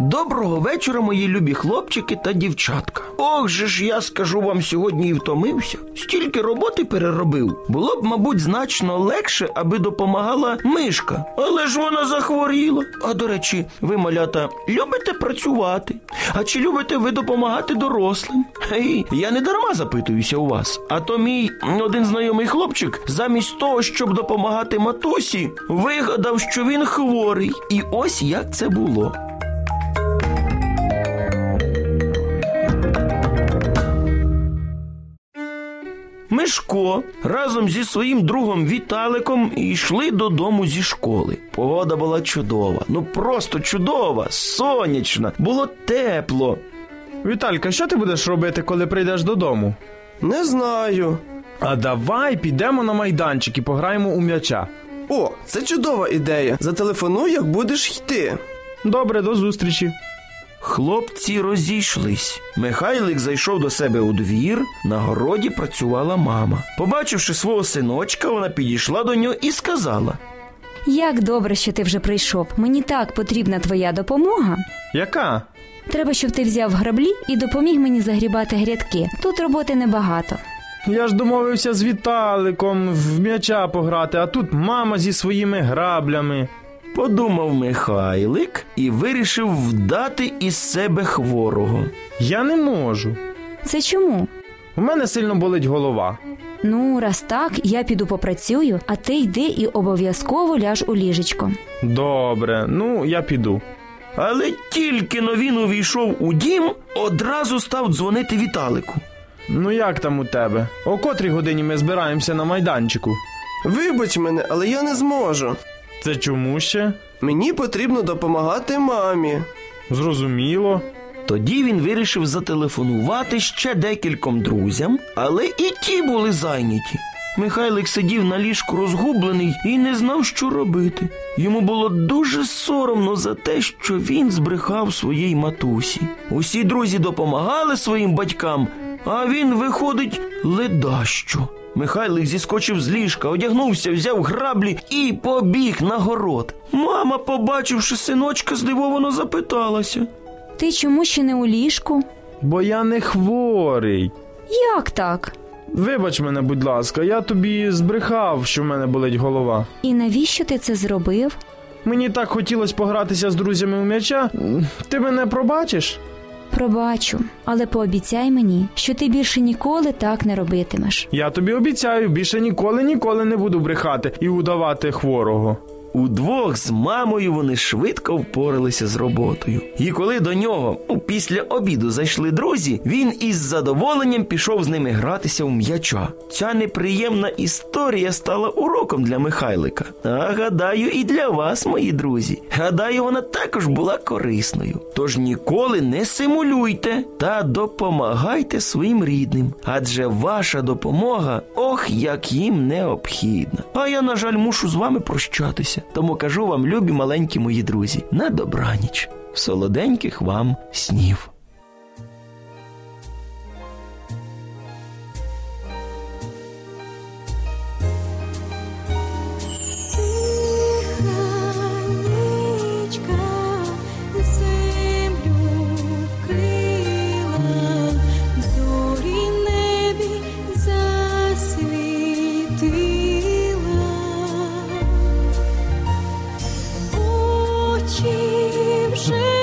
Доброго вечора, мої любі хлопчики та дівчатка. Ох же ж я скажу вам сьогодні і втомився. Стільки роботи переробив. Було б, мабуть, значно легше, аби допомагала мишка. Але ж вона захворіла. А до речі, ви, малята, любите працювати? А чи любите ви допомагати дорослим? Гей, я не дарма запитуюся у вас. А то мій один знайомий хлопчик, замість того, щоб допомагати матусі, вигадав, що він хворий. І ось як це було. Мишко разом зі своїм другом Віталиком йшли додому зі школи. Погода була чудова, ну просто чудова, сонячна, було тепло. Віталька, що ти будеш робити, коли прийдеш додому? Не знаю. А давай підемо на майданчик і пограємо у м'яча. О, це чудова ідея. Зателефонуй, як будеш йти. Добре, до зустрічі. Хлопці розійшлись. Михайлик зайшов до себе у двір. На городі працювала мама. Побачивши свого синочка, вона підійшла до нього і сказала: Як добре, що ти вже прийшов. Мені так потрібна твоя допомога. Яка? Треба, щоб ти взяв граблі і допоміг мені загрібати грядки. Тут роботи небагато. Я ж домовився з Віталиком в м'яча пограти, а тут мама зі своїми граблями. Подумав Михайлик і вирішив вдати із себе хворого. Я не можу. Це чому? У мене сильно болить голова. Ну, раз так, я піду попрацюю, а ти йди і обов'язково ляж у ліжечко. Добре, ну я піду. Але тільки но він увійшов у дім, одразу став дзвонити Віталику. Ну як там у тебе? О котрій годині ми збираємося на майданчику? Вибач мене, але я не зможу. Це чому ще? Мені потрібно допомагати мамі. Зрозуміло. Тоді він вирішив зателефонувати ще декільком друзям, але і ті були зайняті. Михайлик сидів на ліжку розгублений і не знав, що робити. Йому було дуже соромно за те, що він збрехав своїй матусі. Усі друзі допомагали своїм батькам, а він, виходить, ледащо. Михайлик зіскочив з ліжка, одягнувся, взяв граблі і побіг на город. Мама, побачивши синочка, здивовано запиталася. Ти чому ще не у ліжку? Бо я не хворий. Як так? Вибач мене, будь ласка, я тобі збрехав, що в мене болить голова. І навіщо ти це зробив? Мені так хотілося погратися з друзями у м'яча. Ти мене пробачиш? Пробачу, але пообіцяй мені, що ти більше ніколи так не робитимеш. Я тобі обіцяю, більше ніколи ніколи не буду брехати і удавати хворого. Удвох з мамою вони швидко впоралися з роботою. І коли до нього ну, після обіду зайшли друзі, він із задоволенням пішов з ними гратися у м'яча. Ця неприємна історія стала уроком для Михайлика. А гадаю, і для вас, мої друзі. Гадаю, вона також була корисною. Тож ніколи не симулюйте та допомагайте своїм рідним, адже ваша допомога, ох, як їм необхідна. А я, на жаль, мушу з вами прощатися. Тому кажу вам, любі маленькі мої друзі, на добраніч, солоденьких вам снів. Вже